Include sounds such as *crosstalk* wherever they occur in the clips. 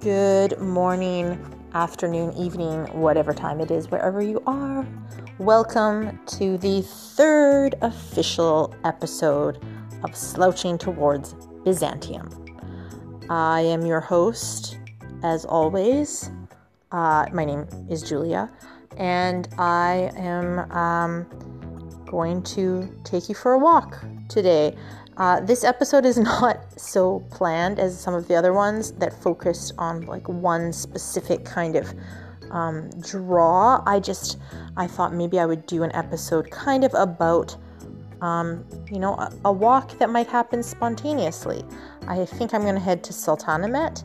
Good morning, afternoon, evening, whatever time it is, wherever you are. Welcome to the third official episode of Slouching Towards Byzantium. I am your host, as always. Uh, my name is Julia, and I am um, going to take you for a walk today. Uh, this episode is *laughs* not so planned as some of the other ones that focused on like one specific kind of um, draw. I just I thought maybe I would do an episode kind of about um, you know a, a, walk that might happen spontaneously. I think I'm going to head to Sultanahmet.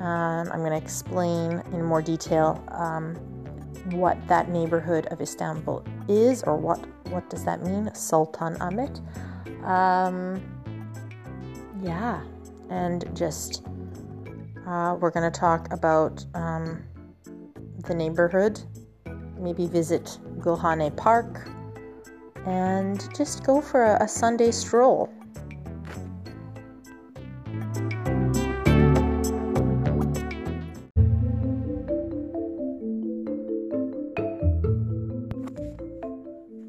Um, I'm going to explain in more detail um, what that neighborhood of Istanbul is or what what does that mean, Sultanahmet. Um, yeah, and just uh, we're going to talk about um, the neighborhood, maybe visit Gulhane Park, and just go for a, a Sunday stroll.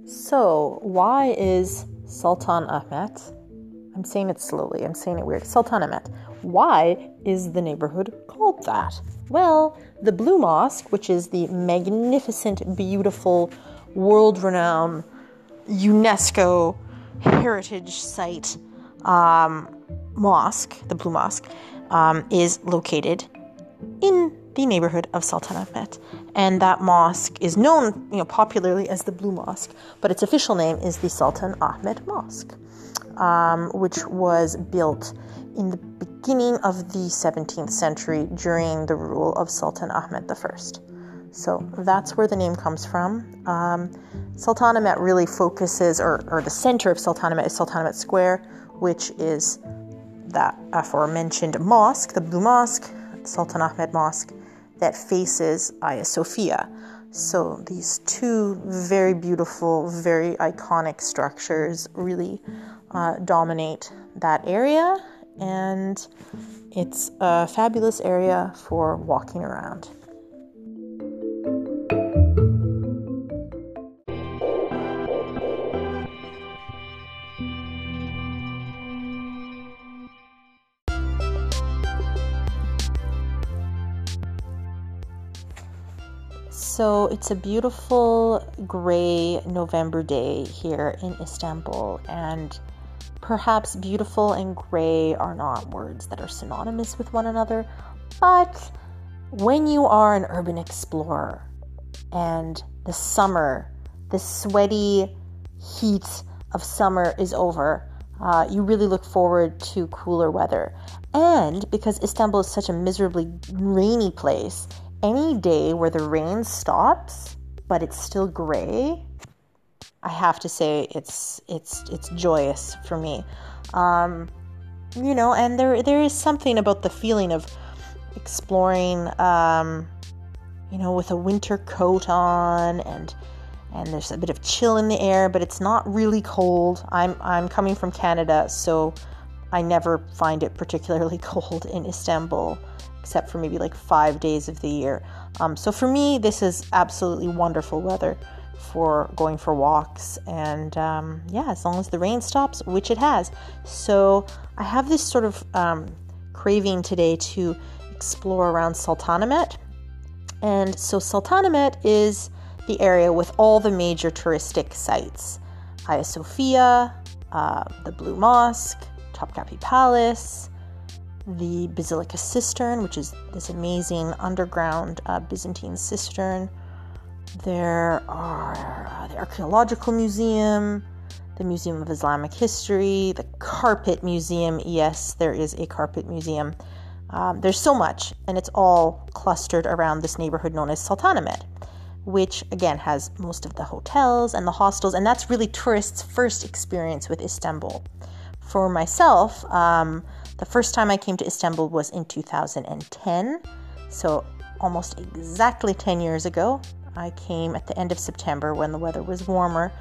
So, why is Sultanahmet I'm saying it slowly, I'm saying it weird. Sultanahmet. Why is the neighborhood called that? Well, the Blue Mosque, which is the magnificent, beautiful, world renowned UNESCO heritage site um, mosque, the Blue Mosque, um, is located in the neighborhood of Sultanahmet. And that mosque is known, you know, popularly as the Blue Mosque, but its official name is the Sultan Ahmet Mosque um, which was built in the beginning of the 17th century during the rule of Sultan Ahmed I. So that's where the name comes from. Um, Sultanahmet really focuses, or, or the center of Sultan Sultanahmet is Sultan Sultanahmet Square, which is that aforementioned mosque, the Blue Mosque, Sultan Ahmed Mosque, that faces Hagia Sophia. So these two very beautiful, very iconic structures really uh, dominate that area, and it's a fabulous area for walking around. So it's a beautiful gray November day here in Istanbul, and Perhaps beautiful and gray are not words that are synonymous with one another, but when you are an urban explorer and the summer, the sweaty heat of summer is over, uh, you really look forward to cooler weather. And because Istanbul is such a miserably rainy place, any day where the rain stops but it's still gray I have to say it's it's it's joyous for me. Um, you know, and there there is something about the feeling of exploring, um, you know, with a winter coat on and and there's a bit of chill in the air, but it's not really cold. I'm I'm coming from Canada, so I never find it particularly *laughs* cold in Istanbul, except for maybe like five days of the year. Um, so for me, this is absolutely wonderful weather for going for walks. And um, yeah, as long as the rain stops, which it has. So I have this sort of um, craving today to explore around Sultanahmet. And so Sultanahmet is the area with all the major touristic sites Hagia Sophia, uh, the Blue Mosque, Topkapi Palace, the Basilica Cistern, which is this amazing underground uh, Byzantine cistern, there are uh, the Archaeological Museum, the Museum of Islamic History, the Carpet Museum. Yes, there is a carpet museum. Um, there's so much, and it's all clustered around this neighborhood known as Sultanahmet, which again has most of the hotels and the hostels, and that's really tourists' first experience with Istanbul. For myself, um, the first time I came to Istanbul was in 2010, so almost exactly 10 years ago. I came at the end of September when the weather was warmer,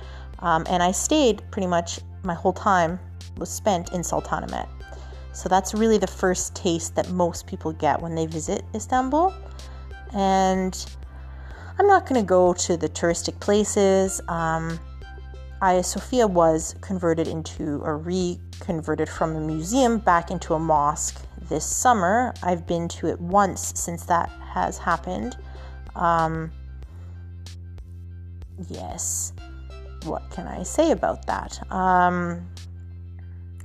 um, and I stayed pretty much my whole time was spent in Sultanahmet. So that's really the first taste that most people get when they visit Istanbul. And I'm not going to go to the touristic places. Um, Hagia Sophia was converted into or reconverted from a museum back into a mosque this summer. I've been to it once since that has happened. Um, yes, what can I say about that? Um,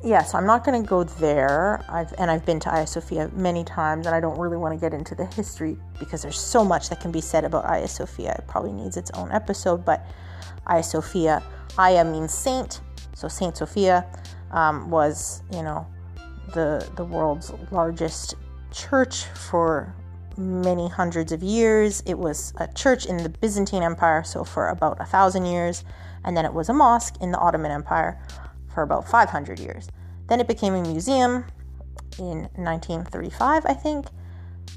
yeah, so I'm not going to go there. I've and I've been to Hagia Sophia many times, and I don't really want to get into the history because there's so much that can be said about Hagia Sophia. It probably needs its own episode, but Hagia Sophia, Hagia means saint, so Saint Sophia um, was, you know, the the world's largest church for many hundreds of years. It was a church in the Byzantine Empire, so for about a thousand years, and then it was a mosque in the Ottoman Empire for about 500 years. Then it became a museum in 1935, I think,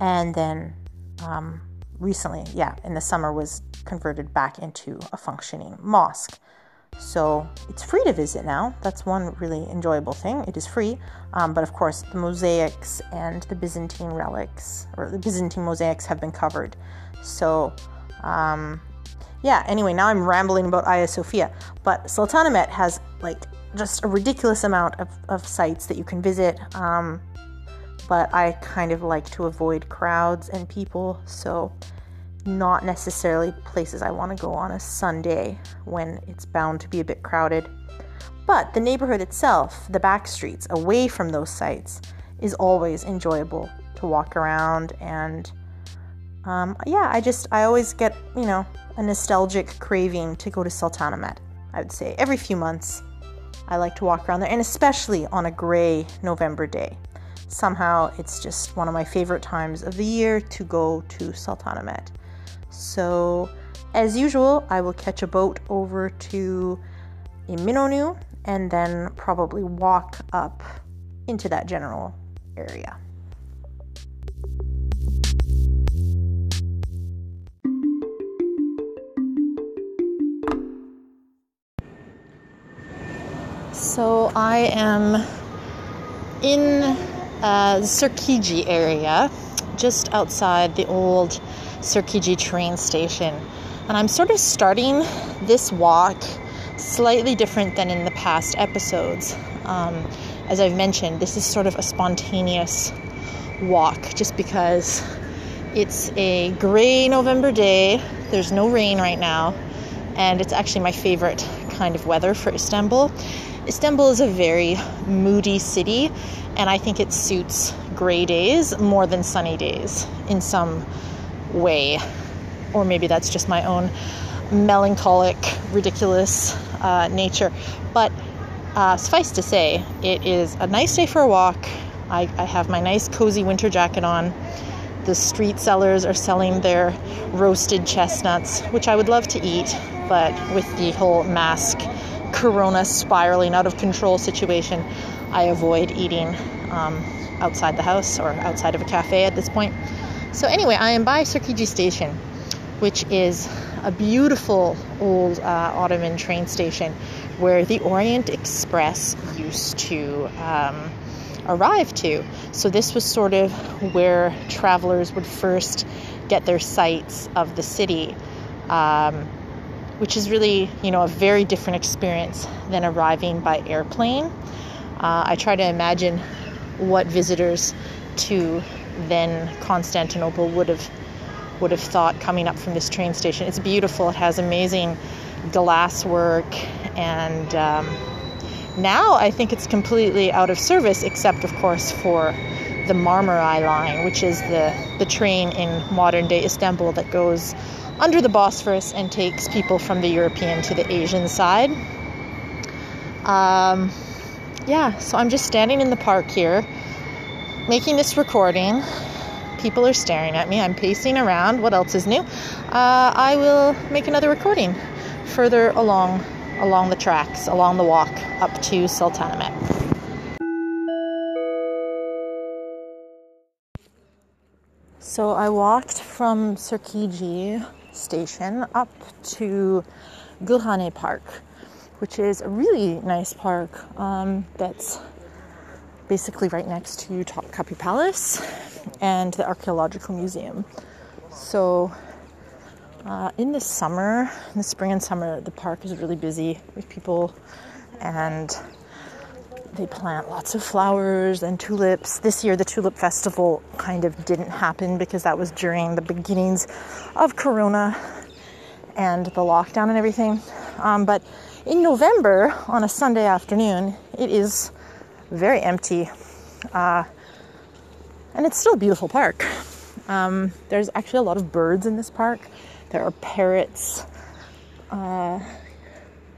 and then um, recently, yeah, in the summer was converted back into a functioning mosque. So it's free to visit now. That's one really enjoyable thing. It is free, um, but of course, the mosaics and the Byzantine relics or the Byzantine mosaics have been covered. So, um, yeah. Anyway, now I'm rambling about Hagia Sophia, but Sultanahmet has like just a ridiculous amount of, of sites that you can visit. Um, but I kind of like to avoid crowds and people, so not necessarily places I want to go on a Sunday when it's bound to be a bit crowded. But the neighborhood itself, the back streets away from those sites, is always enjoyable to walk around. And um, yeah, I just, I always get, you know, a nostalgic craving to go to Sultanahmet. I would say every few months I like to walk around there, and especially on a gray November day. Somehow, it's just one of my favorite times of the year to go to Sultanahmet. So, as usual, I will catch a boat over to Eminönü and then probably walk up into that general area. So I am in uh, Sirkeci area, just outside the old Sirkeci train station. And I'm sort of starting this walk slightly different than in the past episodes. Um, as I've mentioned, this is sort of a spontaneous walk just because it's a gray November day. There's no rain right now, and it's actually my favorite kind of weather for Istanbul. Istanbul is a very moody city, and I think it suits gray days more than sunny days in some way. Or maybe that's just my own melancholic, ridiculous uh, nature. But uh, suffice to say, it is a nice day for a walk. I, I have my nice, cozy winter jacket on. The street sellers are selling their roasted chestnuts, which I would love to eat, but with the whole mask corona spiraling out of control situation, I avoid eating um, outside the house or outside of a cafe at this point. So, anyway, I am by Sirkeci Station, which is a beautiful old uh, Ottoman train station where the Orient Express used to um, arrive to. So, this was sort of where travelers would first get their sights of the city. Um, which is really, you know, a very different experience than arriving by airplane. Uh, I try to imagine what visitors to then Constantinople would have would have thought coming up from this train station. It's beautiful. It has amazing glass work, and um, now I think it's completely out of service, except of course for the Marmaray line, which is the the train in modern day Istanbul that goes under the Bosphorus and takes people from the European to the Asian side. Um, yeah, so I'm just standing in the park here making this recording. People are staring at me. I'm pacing around. What else is new? Uh, I will make another recording further along along the tracks, along the walk up to Sultanahmet. So I walked from Sirkeci station up to Gülhane Park, which is a really nice park um, that's basically right next to Topkapi Palace and the Archaeological Museum. So, uh, in the summer, in the spring and summer, the park is really busy with people and they plant lots of flowers and tulips. This year, the Tulip Festival kind of didn't happen because that was during the beginnings of Corona and the lockdown and everything. Um, but in November, on a Sunday afternoon, it is very empty. Uh, and it's still a beautiful park. Um, there's actually a lot of birds in this park. There are parrots. Uh,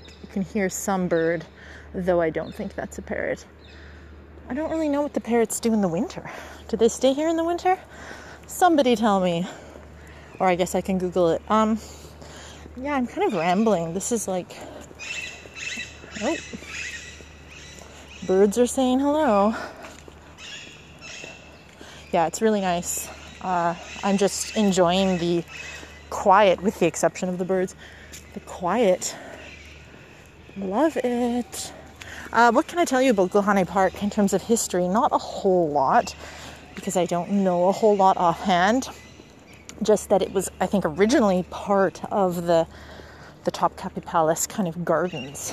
you can hear some bird though I don't think that's a parrot. I don't really know what the parrots do in the winter. Do they stay here in the winter? Somebody tell me. Or I guess I can Google it. Um, yeah, I'm kind of rambling. This is like. Oh. Birds are saying hello. Yeah, it's really nice. Uh, I'm just enjoying the quiet, with the exception of the birds. The quiet. Love it. Uh, what can I tell you about Gulhane Park in terms of history? Not a whole lot, because I don't know a whole lot offhand. Just that it was, I think, originally part of the the Topkapi Palace kind of gardens,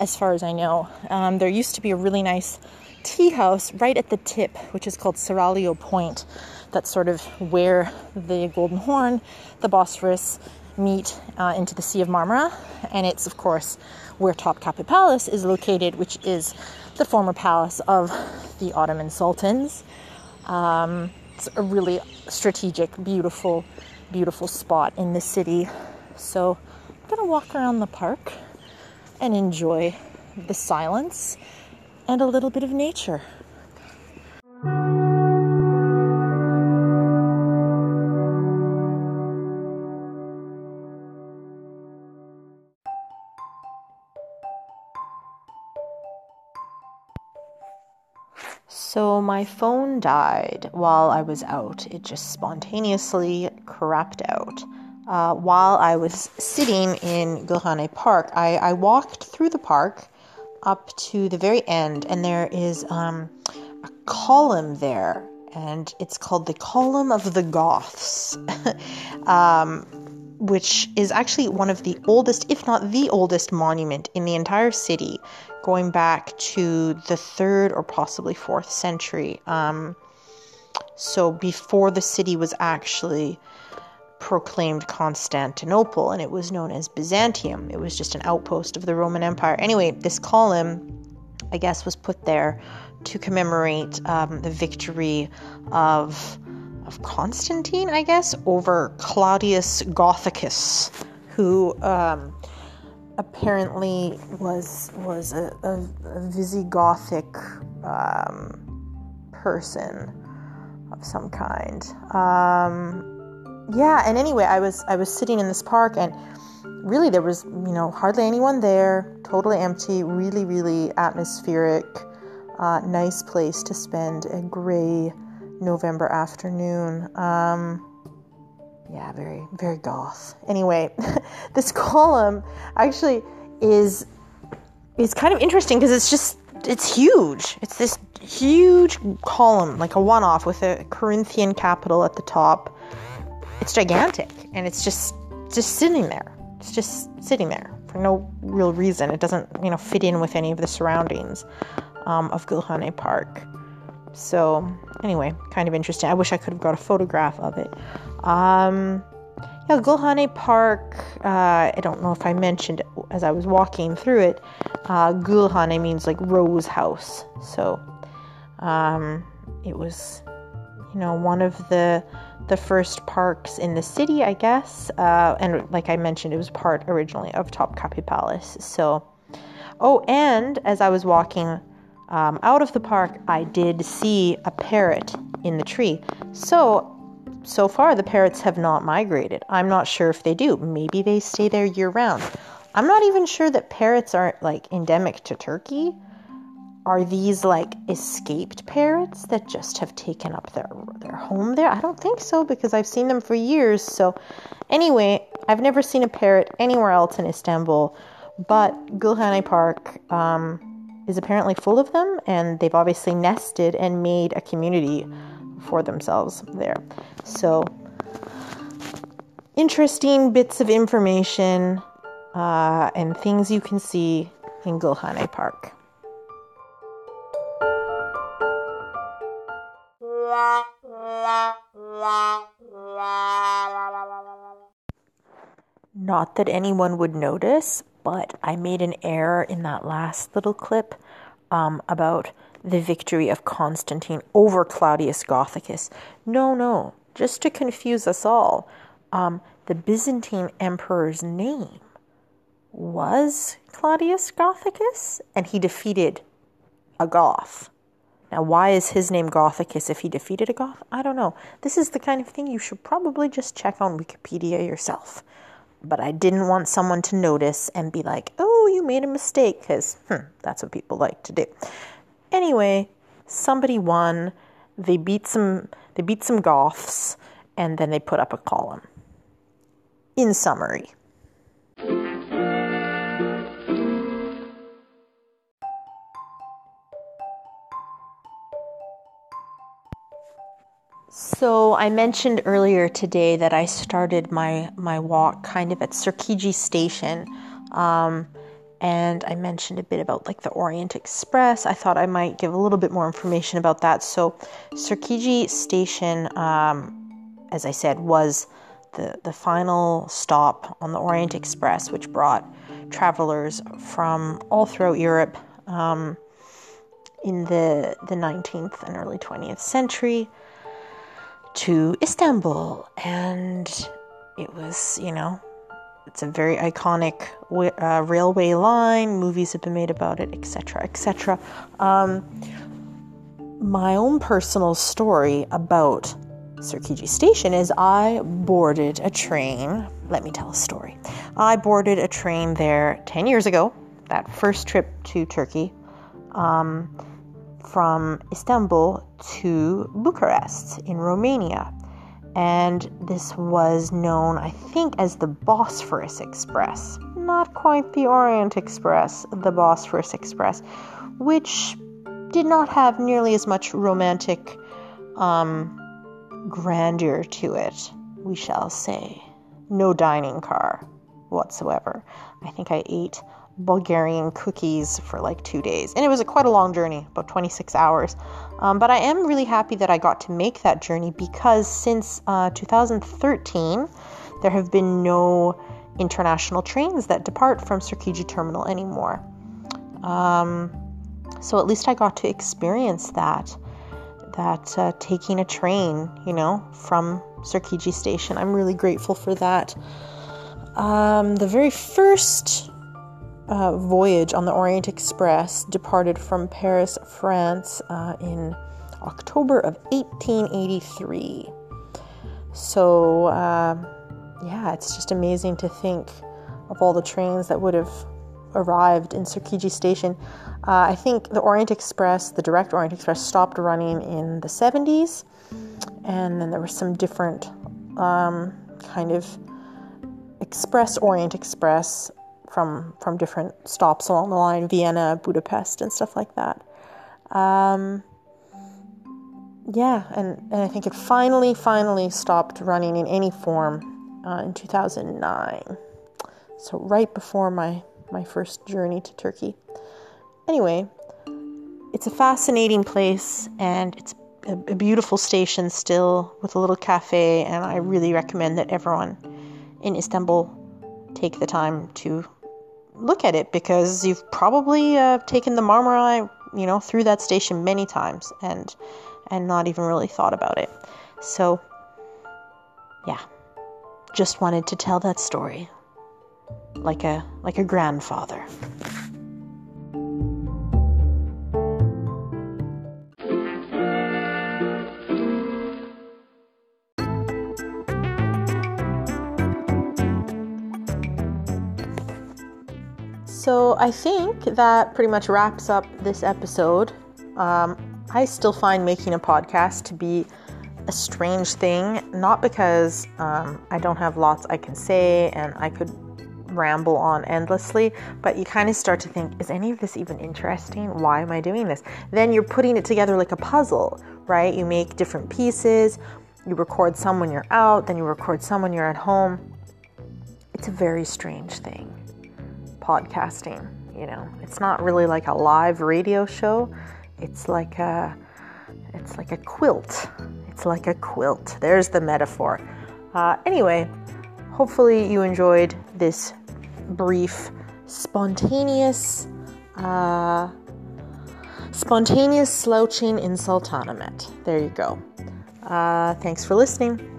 as far as I know. Um, there used to be a really nice tea house right at the tip, which is called Seraglio Point. That's sort of where the Golden Horn, the Bosphorus meet uh, into the Sea of Marmara, and it's of course where Topkapi Palace is located, which is the former palace of the Ottoman sultans. Um, it's a really strategic, beautiful, beautiful spot in the city. So I'm gonna walk around the park and enjoy the silence and a little bit of nature. So my phone died while I was out. It just spontaneously crapped out. Uh, while I was sitting in Gulhane Park, I, I, walked through the park up to the very end, and there is um, a column there, and it's called the Column of the Goths, *laughs* um, which is actually one of the oldest, if not the oldest, monument in the entire city going back to the third or possibly fourth century. Um, so before the city was actually proclaimed Constantinople and it was known as Byzantium, it was just an outpost of the Roman Empire. Anyway, this column, I guess, was put there to commemorate um, the victory of of Constantine, I guess, over Claudius Gothicus, who um, apparently was was a, a, a Visigothic um, person of some kind. Um, yeah, and anyway, I was I was sitting in this park and really there was you know hardly anyone there, totally empty, really really atmospheric, uh, nice place to spend a gray November afternoon. Um, yeah, very, very goth. Anyway, *laughs* this column actually is is kind of interesting because it's just it's huge. It's this huge column, like a one-off with a Corinthian capital at the top. It's gigantic, and it's just just sitting there. It's just sitting there for no real reason. It doesn't, you know, fit in with any of the surroundings um, of Gulhane Park. So, anyway, kind of interesting. I wish I could have got a photograph of it. Um, yeah, Gulhane Park, uh, I don't know if I mentioned as I was walking through it, uh, Gulhane means like rose house. So, um, it was, you know, one of the the first parks in the city, I guess. Uh, and like I mentioned, it was part originally of Topkapi Palace. So, oh, and as I was walking um, out of the park, I did see a parrot in the tree. So, so far, the parrots have not migrated. I'm not sure if they do. Maybe they stay there year round. I'm not even sure that parrots aren't like endemic to Turkey. Are these like escaped parrots that just have taken up their their home there? I don't think so because I've seen them for years. So, anyway, I've never seen a parrot anywhere else in Istanbul, but Gulhane Park. Um, is apparently full of them, and they've obviously nested and made a community for themselves there. So, interesting bits of information uh, and things you can see in Gulhane Park. Not that anyone would notice, but I made an error in that last little clip um, about the victory of Constantine over Claudius Gothicus. No, no, just to confuse us all, um, the Byzantine emperor's name was Claudius Gothicus, and he defeated a Goth. Now, why is his name Gothicus if he defeated a Goth? I don't know. This is the kind of thing you should probably just check on Wikipedia yourself. But I didn't want someone to notice and be like, oh, you made a mistake, because hmm, that's what people like to do. Anyway, somebody won. They beat some they beat some Goths, and then they put up a column. In summary, So I mentioned earlier today that I started my my walk kind of at Sirkeci Station, um, and I mentioned a bit about like the Orient Express. I thought I might give a little bit more information about that. So Sirkeci Station, um, as I said, was the the final stop on the Orient Express, which brought travelers from all throughout Europe um, in the the 19th and early 20th century to Istanbul. And it was, you know, it's a very iconic uh, railway line. Movies have been made about it, etc., etc. Um, my own personal story about Sirkeci Station is I boarded a train. Let me tell a story. I boarded a train there 10 years ago, that first trip to Turkey. Um, from Istanbul to Bucharest in Romania. And this was known, I think, as the Bosphorus Express. Not quite the Orient Express, the Bosphorus Express, which did not have nearly as much romantic um, grandeur to it, we shall say. No dining car whatsoever. I think I ate Bulgarian cookies for like two days. And it was a, quite a long journey, about 26 hours. Um, but I am really happy that I got to make that journey because since uh, 2013, there have been no international trains that depart from Sirkeci Terminal anymore. Um, so at least I got to experience that, that uh, taking a train, you know, from Sirkeci Station. I'm really grateful for that. Um, the very first uh, voyage on the Orient Express departed from Paris, France, uh, in October of 1883. So, uh, yeah, it's just amazing to think of all the trains that would have arrived in Sirkeci Station. Uh, I think the Orient Express, the direct Orient Express, stopped running in the 70s, and then there were some different um, kind of Express Orient Express from from different stops along the line, Vienna, Budapest, and stuff like that. Um, yeah, and, and I think it finally, finally stopped running in any form uh, in 2009. So right before my my first journey to Turkey. Anyway, it's a fascinating place and it's a, a beautiful station still with a little cafe, and I really recommend that everyone in Istanbul take the time to look at it because you've probably uh, taken the Marmaray, you know, through that station many times and and not even really thought about it. So, yeah, just wanted to tell that story like a like a grandfather. I think that pretty much wraps up this episode. Um, I still find making a podcast to be a strange thing, not because um, I don't have lots I can say and I could ramble on endlessly, but you kind of start to think, is any of this even interesting? Why am I doing this? Then you're putting it together like a puzzle, right? You make different pieces, you record some when you're out, then you record some when you're at home. It's a very strange thing, podcasting. You know, it's not really like a live radio show. It's like a, it's like a quilt. It's like a quilt. There's the metaphor. Uh, anyway, hopefully you enjoyed this brief, spontaneous, uh, spontaneous slouching in Sultanahmet. There you go. Uh, thanks for listening.